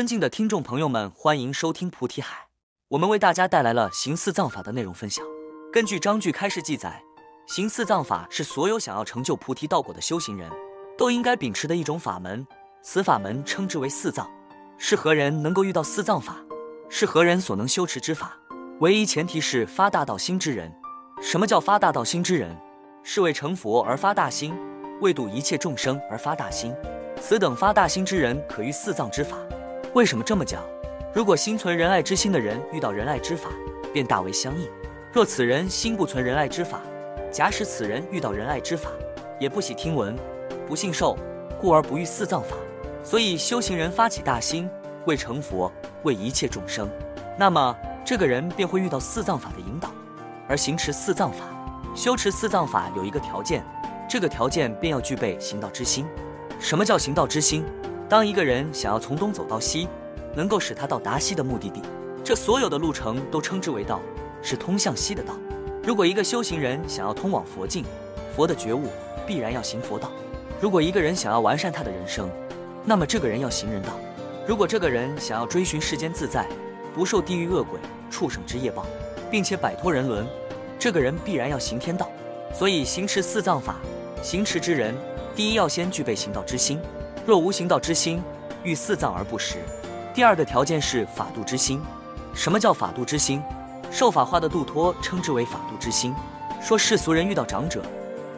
尊敬的听众朋友们，欢迎收听菩提海。我们为大家带来了行四藏法的内容分享。根据章句开示记载，行四藏法是所有想要成就菩提道果的修行人都应该秉持的一种法门。此法门称之为四藏，是何人能够遇到四藏法，是何人所能修持之法。唯一前提是发大道心之人。什么叫发大道心之人？是为成佛而发大心，为度一切众生而发大心。此等发大心之人，可遇四藏之法。为什么这么讲？如果心存仁爱之心的人遇到仁爱之法，便大为相应；若此人心不存仁爱之法，假使此人遇到仁爱之法，也不喜听闻，不信受，故而不遇四藏法。所以修行人发起大心，为成佛，为一切众生，那么这个人便会遇到四藏法的引导，而行持四藏法。修持四藏法有一个条件，这个条件便要具备行道之心。什么叫行道之心？当一个人想要从东走到西，能够使他到达西的目的地，这所有的路程都称之为道，是通向西的道。如果一个修行人想要通往佛境，佛的觉悟，必然要行佛道；如果一个人想要完善他的人生，那么这个人要行人道；如果这个人想要追寻世间自在，不受地狱恶鬼、畜生之业报，并且摆脱人伦，这个人必然要行天道。所以行持四藏法，行持之人，第一要先具备行道之心。若无行道之心，遇四藏而不实。第二个条件是法度之心。什么叫法度之心？受法化的度脱称之为法度之心。说世俗人遇到长者，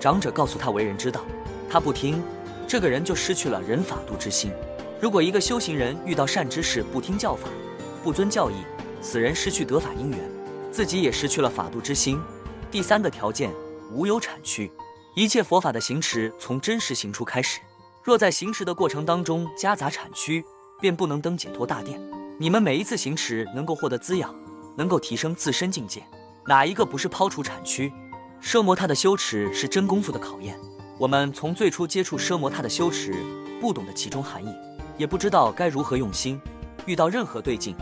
长者告诉他为人之道，他不听，这个人就失去了人法度之心。如果一个修行人遇到善知识不听教法，不遵教义，此人失去得法因缘，自己也失去了法度之心。第三个条件无有产区。一切佛法的行持从真实行出开始。若在行持的过程当中夹杂产区，便不能登解脱大殿。你们每一次行持能够获得滋养，能够提升自身境界，哪一个不是抛除产区？奢摩他的修持是真功夫的考验。我们从最初接触奢摩他的修持，不懂得其中含义，也不知道该如何用心。遇到任何对境，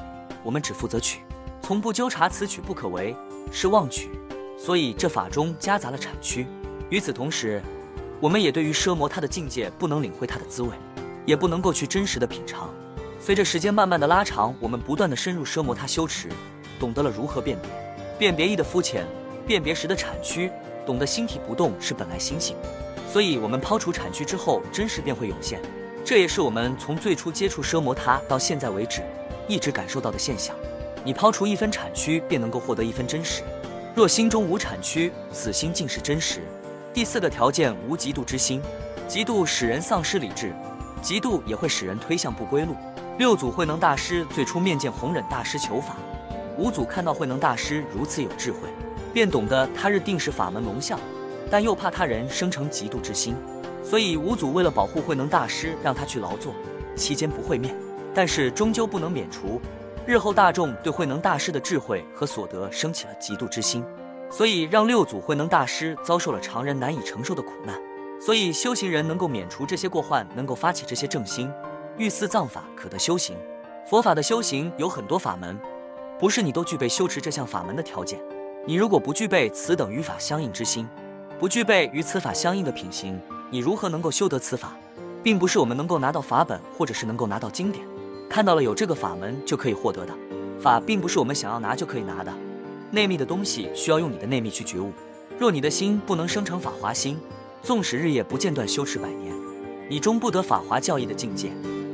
我们只负责取，从不纠察此取不可为，是妄取。所以这法中夹杂了产区。与此同时，我们也对于奢摩他的境界不能领会它的滋味，也不能够去真实的品尝。随着时间慢慢的拉长，我们不断的深入奢摩他修持，懂得了如何辨别，辨别意的肤浅，辨别时的产区，懂得心体不动是本来心性。所以，我们抛除产区之后，真实便会涌现。这也是我们从最初接触奢摩他到现在为止，一直感受到的现象。你抛除一分产区，便能够获得一分真实。若心中无产区，此心尽是真实。第四个条件无嫉妒之心，嫉妒使人丧失理智，嫉妒也会使人推向不归路。六祖慧能大师最初面见弘忍大师求法，五祖看到慧能大师如此有智慧，便懂得他日定是法门龙象，但又怕他人生成嫉妒之心，所以五祖为了保护慧能大师，让他去劳作，期间不会面，但是终究不能免除日后大众对慧能大师的智慧和所得升起了嫉妒之心。所以让六祖慧能大师遭受了常人难以承受的苦难，所以修行人能够免除这些过患，能够发起这些正心，遇四藏法可得修行。佛法的修行有很多法门，不是你都具备修持这项法门的条件。你如果不具备此等与法相应之心，不具备与此法相应的品行，你如何能够修得此法？并不是我们能够拿到法本，或者是能够拿到经典，看到了有这个法门就可以获得的法，并不是我们想要拿就可以拿的。内密的东西需要用你的内密去觉悟。若你的心不能生成法华心，纵使日夜不间断修持百年，你终不得法华教义的境界。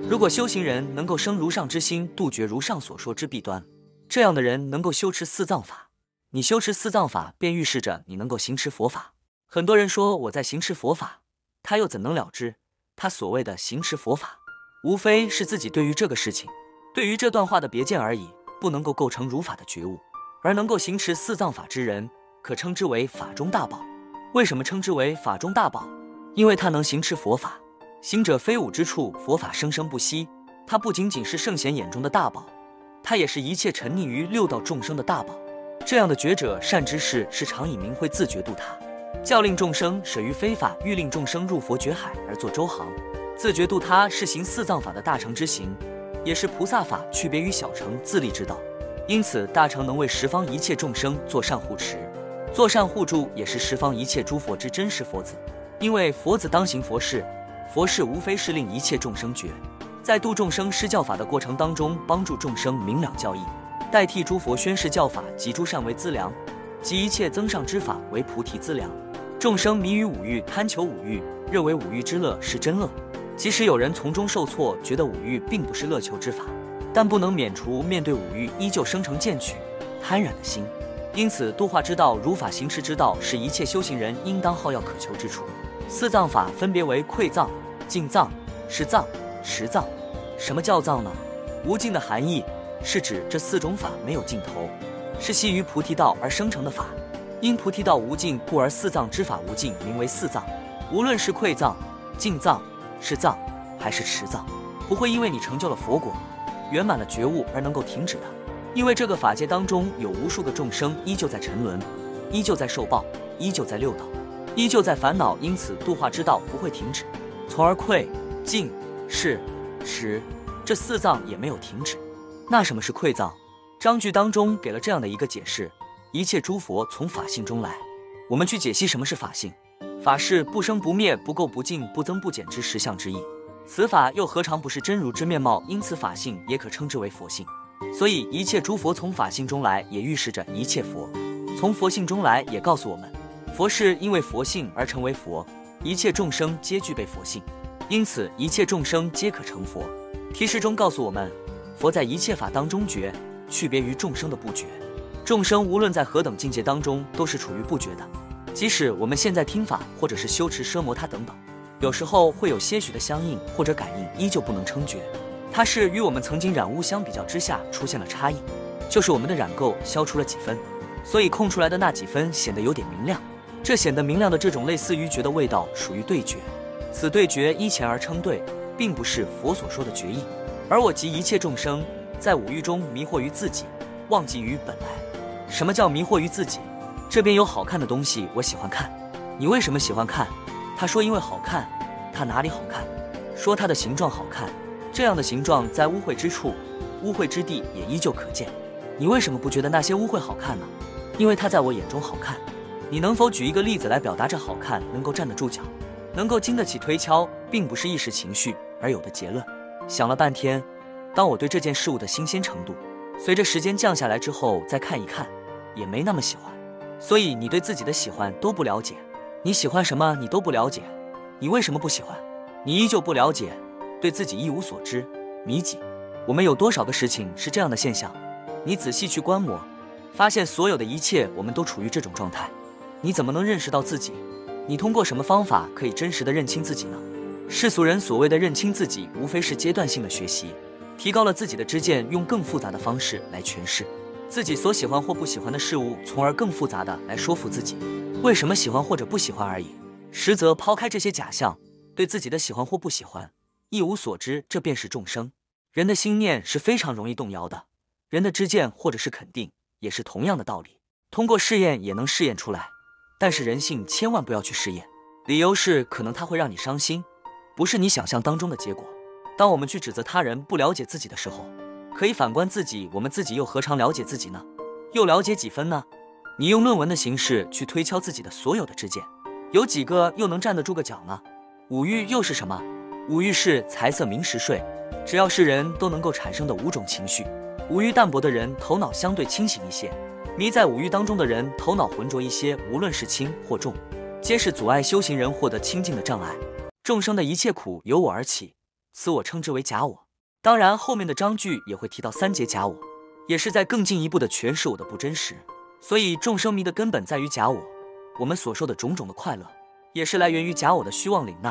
如果修行人能够生如上之心，杜绝如上所说之弊端，这样的人能够修持四藏法。你修持四藏法，便预示着你能够行持佛法。很多人说我在行持佛法，他又怎能了知？他所谓的行持佛法，无非是自己对于这个事情，对于这段话的别见而已，不能够构成如法的觉悟。而能够行持四藏法之人，可称之为法中大宝。为什么称之为法中大宝？因为他能行持佛法，行者飞舞之处，佛法生生不息。他不仅仅是圣贤眼中的大宝，他也是一切沉溺于六道众生的大宝。这样的觉者善知识，是常以明慧自觉度他，教令众生舍于非法，欲令众生入佛觉海而作周行。自觉度他是行四藏法的大成之行，也是菩萨法区别于小乘自立之道。因此，大乘能为十方一切众生做善护持，做善护助，也是十方一切诸佛之真实佛子。因为佛子当行佛事，佛事无非是令一切众生觉在度众生施教法的过程当中，帮助众生明了教义，代替诸佛宣示教法及诸善为资粮，及一切增上之法为菩提资粮。众生迷于五欲，贪求五欲，认为五欲之乐是真乐。即使有人从中受挫，觉得五欲并不是乐求之法，但不能免除面对五欲依旧生成见取、贪染的心。因此，度化之道、如法行持之道，是一切修行人应当好要可求之处。四藏法分别为馈藏、净藏、是藏、持藏。什么叫藏呢？无尽的含义是指这四种法没有尽头，是系于菩提道而生成的法。因菩提道无尽，故而四藏之法无尽，名为四藏。无论是馈藏、净藏。是藏还是持藏，不会因为你成就了佛果，圆满了觉悟而能够停止的。因为这个法界当中有无数个众生依旧在沉沦，依旧在受报，依旧在六道，依旧在烦恼，因此度化之道不会停止，从而馈、净、是、持这四藏也没有停止。那什么是馈藏？章句当中给了这样的一个解释：一切诸佛从法性中来。我们去解析什么是法性。法是不生不灭、不垢不净、不增不减之实相之意，此法又何尝不是真如之面貌？因此法性也可称之为佛性。所以一切诸佛从法性中来，也预示着一切佛从佛性中来，也告诉我们，佛是因为佛性而成为佛。一切众生皆具备佛性，因此一切众生皆可成佛。提示中告诉我们，佛在一切法当中觉，区别于众生的不觉。众生无论在何等境界当中，都是处于不觉的。即使我们现在听法，或者是修持奢摩他等等，有时候会有些许的相应或者感应，依旧不能称觉。它是与我们曾经染污相比较之下出现了差异，就是我们的染垢消除了几分，所以空出来的那几分显得有点明亮。这显得明亮的这种类似于觉的味道，属于对觉。此对觉依前而称对，并不是佛所说的觉意。而我及一切众生，在五欲中迷惑于自己，忘记于本来。什么叫迷惑于自己？这边有好看的东西，我喜欢看。你为什么喜欢看？他说因为好看。他哪里好看？说它的形状好看。这样的形状在污秽之处、污秽之地也依旧可见。你为什么不觉得那些污秽好看呢？因为它在我眼中好看。你能否举一个例子来表达这好看能够站得住脚，能够经得起推敲，并不是一时情绪而有的结论？想了半天，当我对这件事物的新鲜程度随着时间降下来之后，再看一看，也没那么喜欢。所以你对自己的喜欢都不了解，你喜欢什么你都不了解，你为什么不喜欢？你依旧不了解，对自己一无所知，迷己。我们有多少个事情是这样的现象？你仔细去观摩，发现所有的一切，我们都处于这种状态。你怎么能认识到自己？你通过什么方法可以真实的认清自己呢？世俗人所谓的认清自己，无非是阶段性的学习，提高了自己的知见，用更复杂的方式来诠释。自己所喜欢或不喜欢的事物，从而更复杂的来说服自己为什么喜欢或者不喜欢而已。实则抛开这些假象，对自己的喜欢或不喜欢一无所知，这便是众生。人的心念是非常容易动摇的，人的知见或者是肯定也是同样的道理。通过试验也能试验出来，但是人性千万不要去试验，理由是可能它会让你伤心，不是你想象当中的结果。当我们去指责他人不了解自己的时候。可以反观自己，我们自己又何尝了解自己呢？又了解几分呢？你用论文的形式去推敲自己的所有的知见，有几个又能站得住个脚呢？五欲又是什么？五欲是财色名食睡，只要是人都能够产生的五种情绪。五欲淡薄的人，头脑相对清醒一些；迷在五欲当中的人，头脑浑浊一些。无论是轻或重，皆是阻碍修行人获得清净的障碍。众生的一切苦由我而起，此我称之为假我。当然，后面的章句也会提到三节假我，也是在更进一步的诠释我的不真实。所以众生迷的根本在于假我，我们所受的种种的快乐，也是来源于假我的虚妄领纳；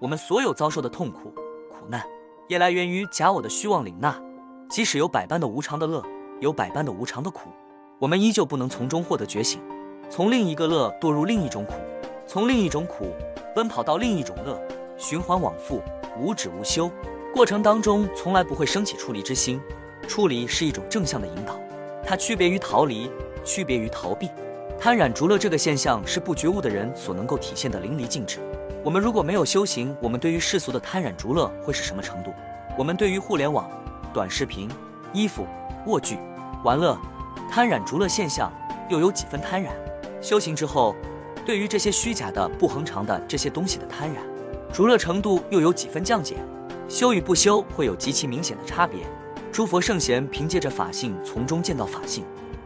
我们所有遭受的痛苦、苦难，也来源于假我的虚妄领纳。即使有百般的无常的乐，有百般的无常的苦，我们依旧不能从中获得觉醒，从另一个乐堕入另一种苦，从另一种苦奔跑到另一种乐，循环往复，无止无休。过程当中从来不会升起出离之心，出离是一种正向的引导，它区别于逃离，区别于逃避。贪染逐乐这个现象是不觉悟的人所能够体现的淋漓尽致。我们如果没有修行，我们对于世俗的贪染逐乐会是什么程度？我们对于互联网、短视频、衣服、卧具、玩乐，贪染逐乐现象又有几分贪染？修行之后，对于这些虚假的、不恒常的这些东西的贪染逐乐程度又有几分降解？修与不修会有极其明显的差别。诸佛圣贤凭借着法性从中见到法性，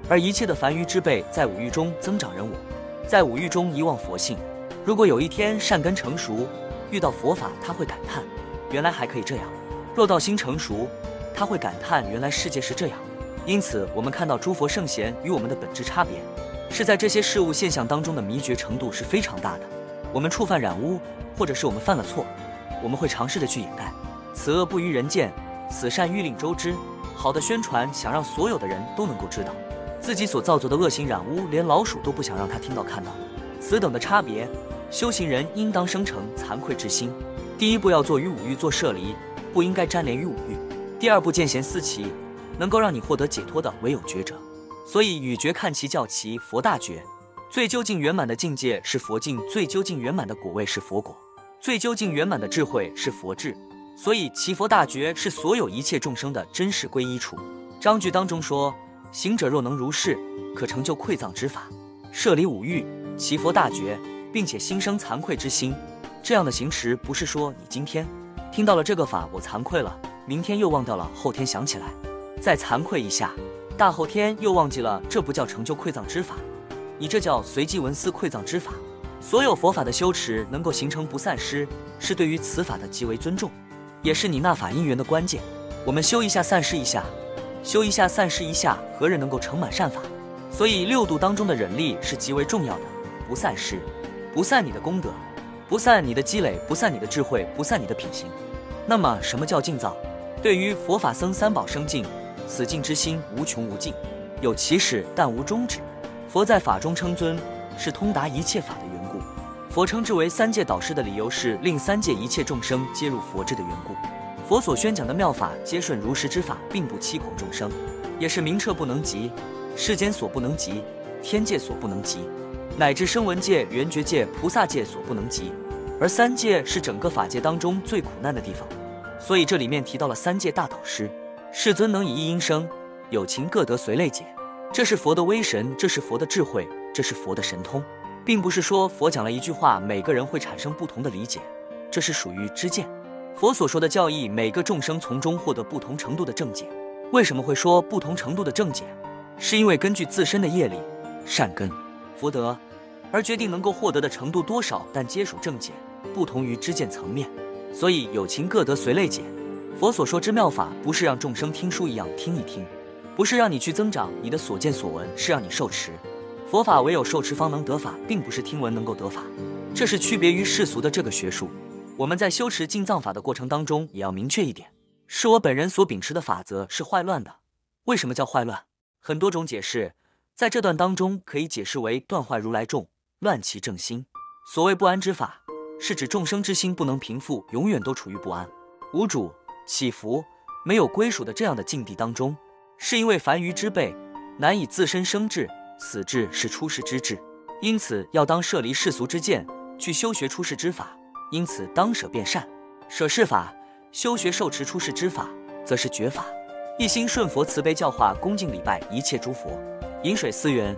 而一切的凡愚之辈在五欲中增长人我，在五欲中遗忘佛性。如果有一天善根成熟，遇到佛法，他会感叹，原来还可以这样；若道心成熟，他会感叹，原来世界是这样。因此，我们看到诸佛圣贤与我们的本质差别，是在这些事物现象当中的迷觉程度是非常大的。我们触犯染污，或者是我们犯了错，我们会尝试着去掩盖，此恶不于人见。此善欲令周知，好的宣传想让所有的人都能够知道，自己所造作的恶行染污，连老鼠都不想让他听到看到。此等的差别，修行人应当生成惭愧之心。第一步要做与五欲做舍离，不应该沾连于五欲。第二步见贤思齐，能够让你获得解脱的唯有觉者。所以与觉看齐叫齐，佛大觉。最究竟圆满的境界是佛境，最究竟圆满的果位是佛果，最究竟圆满的智慧是佛智。所以，祈佛大觉是所有一切众生的真实归依处。章句当中说：“行者若能如是，可成就馈藏之法，舍离五欲，祈佛大觉，并且心生惭愧之心。这样的行持，不是说你今天听到了这个法，我惭愧了，明天又忘掉了，后天想起来再惭愧一下，大后天又忘记了，这不叫成就馈藏之法，你这叫随机文思馈藏之法。所有佛法的修持能够形成不散失，是对于此法的极为尊重。”也是你那法因缘的关键。我们修一下，散失一下；修一下，散失一下，何人能够成满善法？所以六度当中的忍力是极为重要的，不散失，不散你的功德，不散你的积累，不散你的智慧，不散你的品行。那么，什么叫净造？对于佛法僧三宝生净，此净之心无穷无尽，有起始但无终止。佛在法中称尊，是通达一切法的。佛称之为三界导师的理由是令三界一切众生皆入佛智的缘故。佛所宣讲的妙法皆顺如实之法，并不欺恐众生，也是明彻不能及，世间所不能及，天界所不能及，乃至声闻界、缘觉界、菩萨界所不能及。而三界是整个法界当中最苦难的地方，所以这里面提到了三界大导师，世尊能以一音声，有情各得随类解。这是佛的威神，这是佛的智慧，这是佛的神通。并不是说佛讲了一句话，每个人会产生不同的理解，这是属于知见。佛所说的教义，每个众生从中获得不同程度的正解。为什么会说不同程度的正解？是因为根据自身的业力、善根、福德而决定能够获得的程度多少，但皆属正解，不同于知见层面。所以有情各得随类解。佛所说之妙法，不是让众生听书一样听一听，不是让你去增长你的所见所闻，是让你受持。佛法唯有受持方能得法，并不是听闻能够得法，这是区别于世俗的这个学术。我们在修持净藏法的过程当中，也要明确一点：是我本人所秉持的法则是坏乱的。为什么叫坏乱？很多种解释，在这段当中可以解释为断坏如来众，乱其正心。所谓不安之法，是指众生之心不能平复，永远都处于不安、无主、起伏、没有归属的这样的境地当中，是因为凡愚之辈难以自身生智。此智是出世之智，因此要当舍离世俗之见，去修学出世之法。因此当舍变善，舍世法，修学受持出世之法，则是觉法。一心顺佛慈悲教化，恭敬礼拜一切诸佛，饮水思源。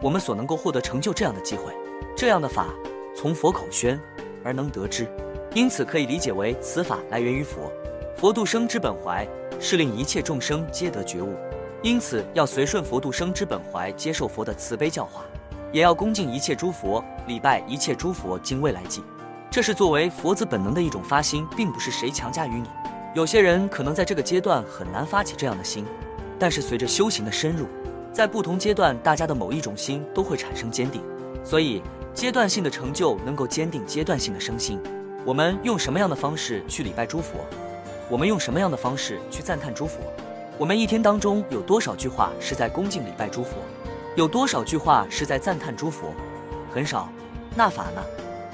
我们所能够获得成就这样的机会，这样的法从佛口宣而能得知，因此可以理解为此法来源于佛。佛度生之本怀，是令一切众生皆得觉悟。因此，要随顺佛度生之本怀，接受佛的慈悲教化，也要恭敬一切诸佛，礼拜一切诸佛，经未来际。这是作为佛子本能的一种发心，并不是谁强加于你。有些人可能在这个阶段很难发起这样的心，但是随着修行的深入，在不同阶段，大家的某一种心都会产生坚定。所以，阶段性的成就能够坚定阶段性的生心。我们用什么样的方式去礼拜诸佛？我们用什么样的方式去赞叹诸佛？我们一天当中有多少句话是在恭敬礼拜诸佛？有多少句话是在赞叹诸佛？很少。那法呢？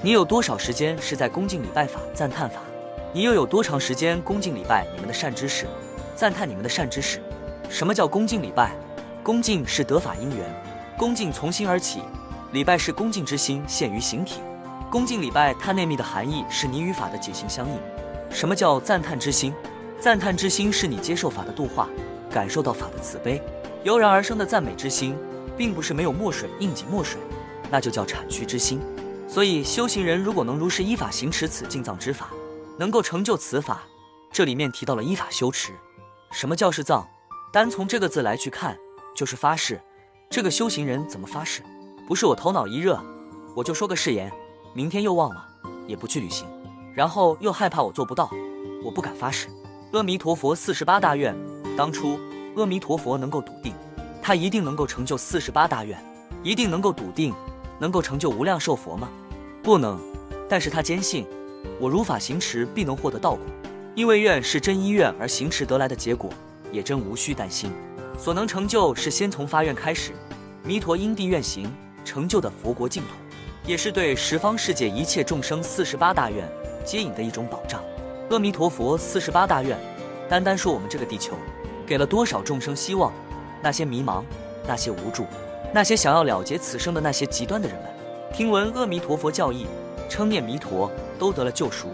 你有多少时间是在恭敬礼拜法、赞叹法？你又有多长时间恭敬礼拜你们的善知识，赞叹你们的善知识？什么叫恭敬礼拜？恭敬是得法因缘，恭敬从心而起，礼拜是恭敬之心现于形体。恭敬礼拜它内密的含义是你与法的解行相应。什么叫赞叹之心？赞叹之心是你接受法的度化，感受到法的慈悲，油然而生的赞美之心，并不是没有墨水应景墨水，那就叫产虚之心。所以修行人如果能如是依法行持此进藏之法，能够成就此法，这里面提到了依法修持。什么叫是藏？单从这个字来去看，就是发誓。这个修行人怎么发誓？不是我头脑一热，我就说个誓言，明天又忘了，也不去履行，然后又害怕我做不到，我不敢发誓。阿弥陀佛，四十八大愿。当初阿弥陀佛能够笃定，他一定能够成就四十八大愿，一定能够笃定，能够成就无量寿佛吗？不能。但是他坚信，我如法行持，必能获得道果。因为愿是真意愿而行持得来的结果，也真无需担心。所能成就是先从发愿开始，弥陀因地愿行成就的佛国净土，也是对十方世界一切众生四十八大愿接引的一种保障。阿弥陀佛，四十八大愿，单单说我们这个地球，给了多少众生希望？那些迷茫，那些无助，那些想要了结此生的那些极端的人们，听闻阿弥陀佛教义，称念弥陀，都得了救赎。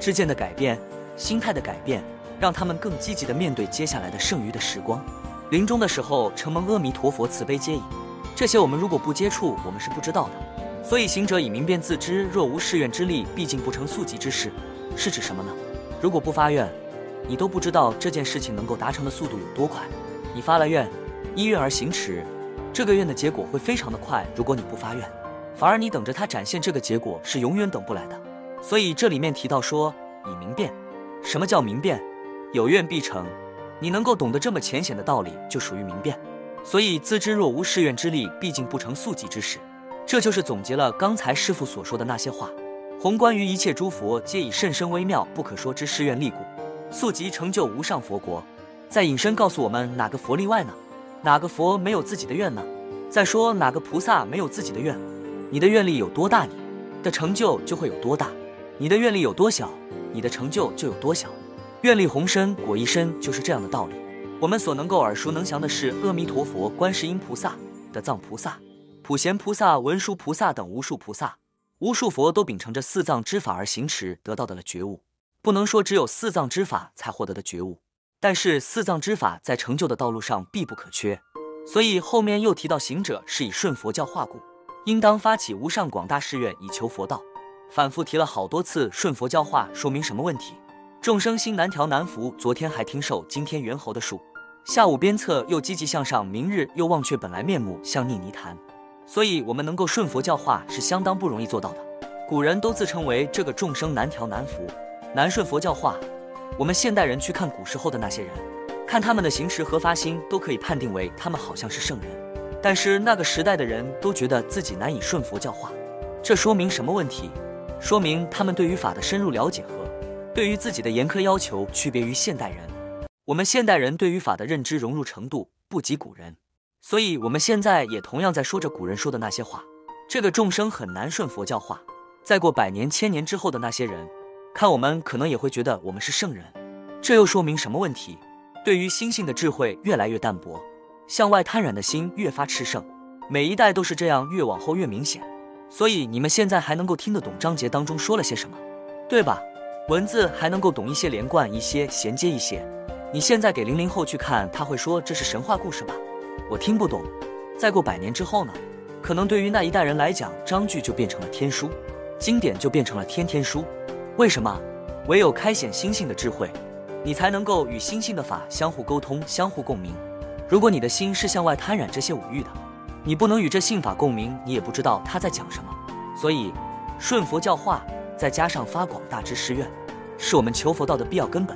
之间的改变。心态的改变，让他们更积极的面对接下来的剩余的时光。临终的时候，承蒙阿弥陀佛慈悲接引，这些我们如果不接触，我们是不知道的。所以行者以明辨自知，若无誓愿之力，毕竟不成速疾之事。是指什么呢？如果不发愿，你都不知道这件事情能够达成的速度有多快。你发了愿，依愿而行持，这个愿的结果会非常的快。如果你不发愿，反而你等着它展现这个结果，是永远等不来的。所以这里面提到说，以明辨。什么叫明辨？有愿必成。你能够懂得这么浅显的道理，就属于明辨。所以自知若无誓愿之力，毕竟不成速疾之事。这就是总结了刚才师傅所说的那些话。宏观于一切诸佛，皆以甚深微妙不可说之誓愿力故，速即成就无上佛国。再引申告诉我们，哪个佛例外呢？哪个佛没有自己的愿呢？再说哪个菩萨没有自己的愿？你的愿力有多大，你的成就就会有多大；你的愿力有多小。你的成就就有多小，愿力宏深，果一身，就是这样的道理。我们所能够耳熟能详的是阿弥陀佛、观世音菩萨、的藏菩萨、普贤菩萨、文殊菩萨等无数菩萨、无数佛都秉承着四藏之法而行持，得到的了觉悟。不能说只有四藏之法才获得的觉悟，但是四藏之法在成就的道路上必不可缺。所以后面又提到行者是以顺佛教化故，应当发起无上广大誓愿以求佛道。反复提了好多次，顺佛教化说明什么问题？众生心难调难服。昨天还听受，今天猿猴的树，下午鞭策又积极向上，明日又忘却本来面目，像逆泥潭。所以，我们能够顺佛教化是相当不容易做到的。古人都自称为这个众生难调难服，难顺佛教化。我们现代人去看古时候的那些人，看他们的行持和发心，都可以判定为他们好像是圣人。但是那个时代的人都觉得自己难以顺佛教化，这说明什么问题？说明他们对于法的深入了解和对于自己的严苛要求区别于现代人。我们现代人对于法的认知融入程度不及古人，所以我们现在也同样在说着古人说的那些话。这个众生很难顺佛教化。再过百年千年之后的那些人，看我们可能也会觉得我们是圣人。这又说明什么问题？对于心性的智慧越来越淡薄，向外贪染的心越发炽盛。每一代都是这样，越往后越明显。所以你们现在还能够听得懂章节当中说了些什么，对吧？文字还能够懂一些，连贯一些，衔接一些。你现在给零零后去看，他会说这是神话故事吧？我听不懂。再过百年之后呢？可能对于那一代人来讲，章句就变成了天书，经典就变成了天天书。为什么？唯有开显心性的智慧，你才能够与心性的法相互沟通、相互共鸣。如果你的心是向外贪染这些五欲的，你不能与这信法共鸣，你也不知道他在讲什么。所以，顺佛教化，再加上发广大之誓愿，是我们求佛道的必要根本。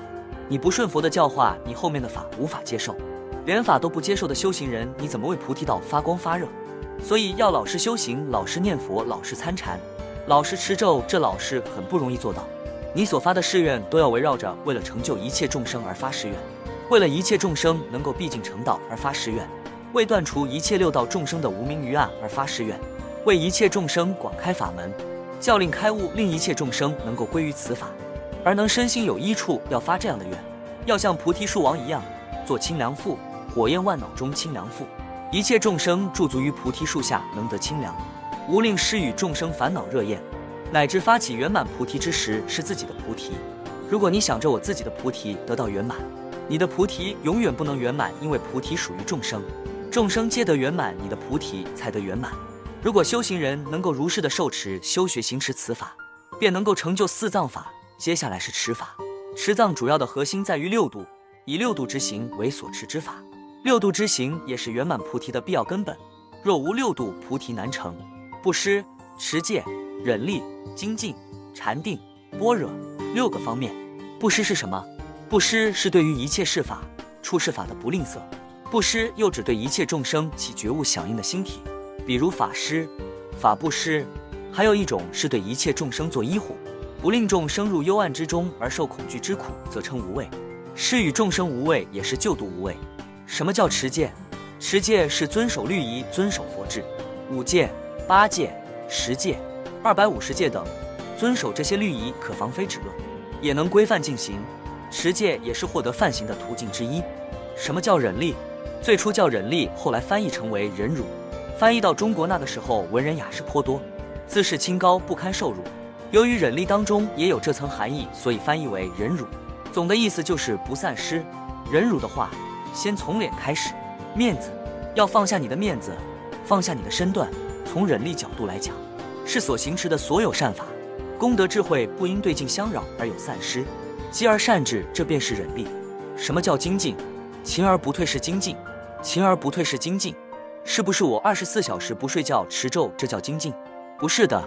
你不顺佛的教化，你后面的法无法接受。连法都不接受的修行人，你怎么为菩提道发光发热？所以要老实修行，老实念佛，老实参禅，老实持咒，这老实很不容易做到。你所发的誓愿，都要围绕着为了成就一切众生而发誓愿，为了一切众生能够毕竟成道而发誓愿。为断除一切六道众生的无名余暗而发誓愿，为一切众生广开法门，教令开悟，令一切众生能够归于此法，而能身心有一处，要发这样的愿，要像菩提树王一样，做清凉腹，火焰万脑中清凉赋，一切众生驻足于菩提树下，能得清凉，无令施与众生烦恼热焰，乃至发起圆满菩提之时，是自己的菩提。如果你想着我自己的菩提得到圆满，你的菩提永远不能圆满，因为菩提属于众生。众生皆得圆满，你的菩提才得圆满。如果修行人能够如是的受持、修学、行持此法，便能够成就四藏法。接下来是持法，持藏主要的核心在于六度，以六度之行为所持之法。六度之行也是圆满菩提的必要根本。若无六度，菩提难成。布施、持戒、忍力、精进、禅定、般若六个方面。布施是什么？布施是对于一切事法、处事法的不吝啬。布施又指对一切众生起觉悟响应的心体，比如法师、法布施。还有一种是对一切众生做医护，不令众生入幽暗之中而受恐惧之苦，则称无畏。施与众生无畏，也是救度无畏。什么叫持戒？持戒是遵守律仪，遵守佛制，五戒、八戒、十戒、二百五十戒等，遵守这些律仪，可防非止恶，也能规范进行。持戒也是获得梵行的途径之一。什么叫忍力？最初叫忍力，后来翻译成为忍辱。翻译到中国那个时候，文人雅士颇多，自视清高，不堪受辱。由于忍力当中也有这层含义，所以翻译为忍辱。总的意思就是不散失。忍辱的话，先从脸开始，面子要放下你的面子，放下你的身段。从忍力角度来讲，是所行持的所有善法，功德智慧不因对境相扰而有散失。积而善治，这便是忍力。什么叫精进？勤而不退是精进，勤而不退是精进。是不是我二十四小时不睡觉持咒，这叫精进？不是的，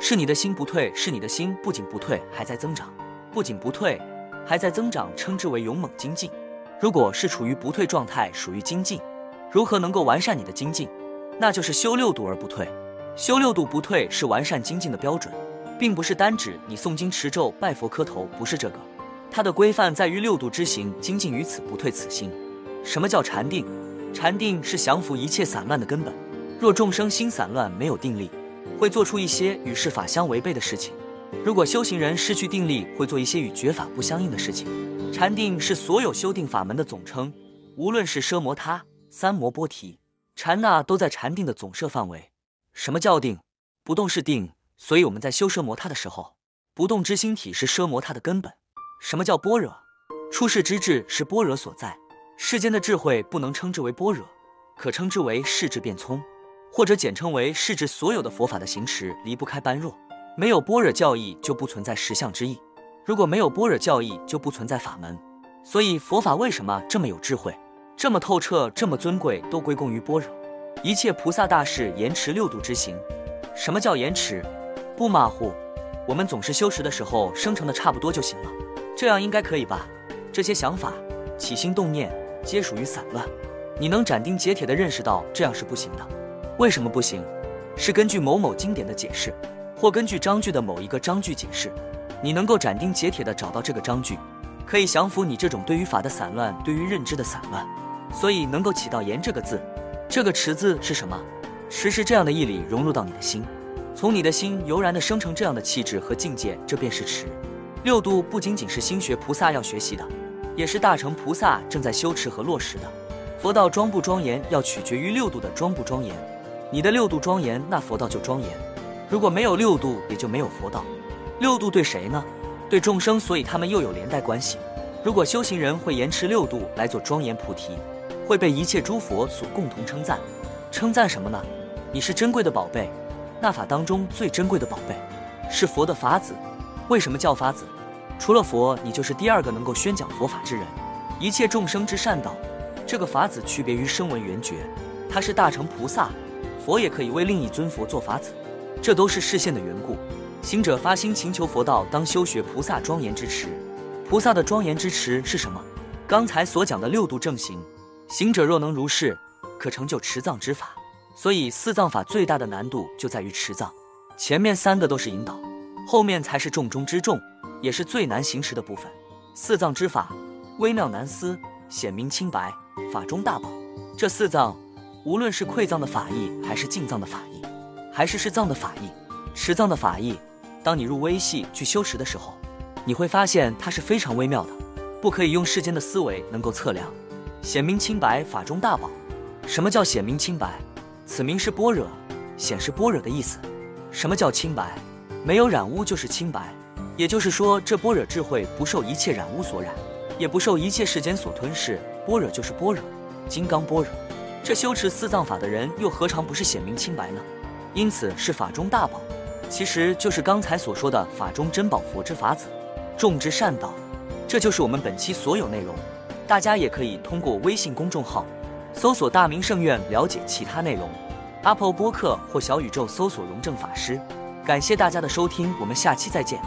是你的心不退，是你的心不仅不退，还在增长。不仅不退，还在增长，称之为勇猛精进。如果是处于不退状态，属于精进。如何能够完善你的精进？那就是修六度而不退。修六度不退是完善精进的标准，并不是单指你诵经持咒、拜佛磕头，不是这个。它的规范在于六度之行，精进于此，不退此心。什么叫禅定？禅定是降服一切散乱的根本。若众生心散乱，没有定力，会做出一些与世法相违背的事情。如果修行人失去定力，会做一些与觉法不相应的事情。禅定是所有修定法门的总称，无论是奢摩他、三摩波提、禅那，都在禅定的总摄范围。什么叫定？不动是定，所以我们在修奢摩他的时候，不动之心体是奢摩他的根本。什么叫般若？出世之智是般若所在。世间的智慧不能称之为般若，可称之为世智变聪，或者简称为世智。所有的佛法的行持离不开般若，没有般若教义就不存在实相之意。如果没有般若教义，就不存在法门。所以佛法为什么这么有智慧，这么透彻，这么尊贵，都归功于般若。一切菩萨大士延迟六度之行。什么叫延迟？不马虎。我们总是修持的时候生成的差不多就行了。这样应该可以吧？这些想法、起心动念皆属于散乱。你能斩钉截铁地认识到这样是不行的。为什么不行？是根据某某经典的解释，或根据章句的某一个章句解释，你能够斩钉截铁地找到这个章句，可以降服你这种对于法的散乱，对于认知的散乱，所以能够起到言这个字。这个持字是什么？持是这样的义理融入到你的心，从你的心油然地生成这样的气质和境界，这便是持。六度不仅仅是心学菩萨要学习的，也是大乘菩萨正在修持和落实的。佛道庄不庄严，要取决于六度的庄不庄严。你的六度庄严，那佛道就庄严。如果没有六度，也就没有佛道。六度对谁呢？对众生，所以他们又有连带关系。如果修行人会延迟六度来做庄严菩提，会被一切诸佛所共同称赞。称赞什么呢？你是珍贵的宝贝，那法当中最珍贵的宝贝，是佛的法子。为什么叫法子？除了佛，你就是第二个能够宣讲佛法之人。一切众生之善道，这个法子区别于声闻缘觉，他是大乘菩萨，佛也可以为另一尊佛做法子，这都是视线的缘故。行者发心请求佛道，当修学菩萨庄严之持。菩萨的庄严之持是什么？刚才所讲的六度正行。行者若能如是，可成就持藏之法。所以四藏法最大的难度就在于持藏，前面三个都是引导。后面才是重中之重，也是最难行持的部分。四藏之法微妙难思，显明清白，法中大宝。这四藏，无论是馈藏的法义，还是进藏的法义，还是是藏的法义、持藏的法义，当你入微细去修持的时候，你会发现它是非常微妙的，不可以用世间的思维能够测量。显明清白，法中大宝。什么叫显明清白？此名是般若，显是般若的意思。什么叫清白？没有染污就是清白，也就是说，这般若智慧不受一切染污所染，也不受一切世间所吞噬。般若就是般若，金刚般若。这修持四藏法的人，又何尝不是显明清白呢？因此是法中大宝，其实就是刚才所说的法中珍宝佛之法子，众之善道，这就是我们本期所有内容，大家也可以通过微信公众号搜索“大明圣院”了解其他内容。Apple 播客或小宇宙搜索“荣正法师”。感谢大家的收听，我们下期再见。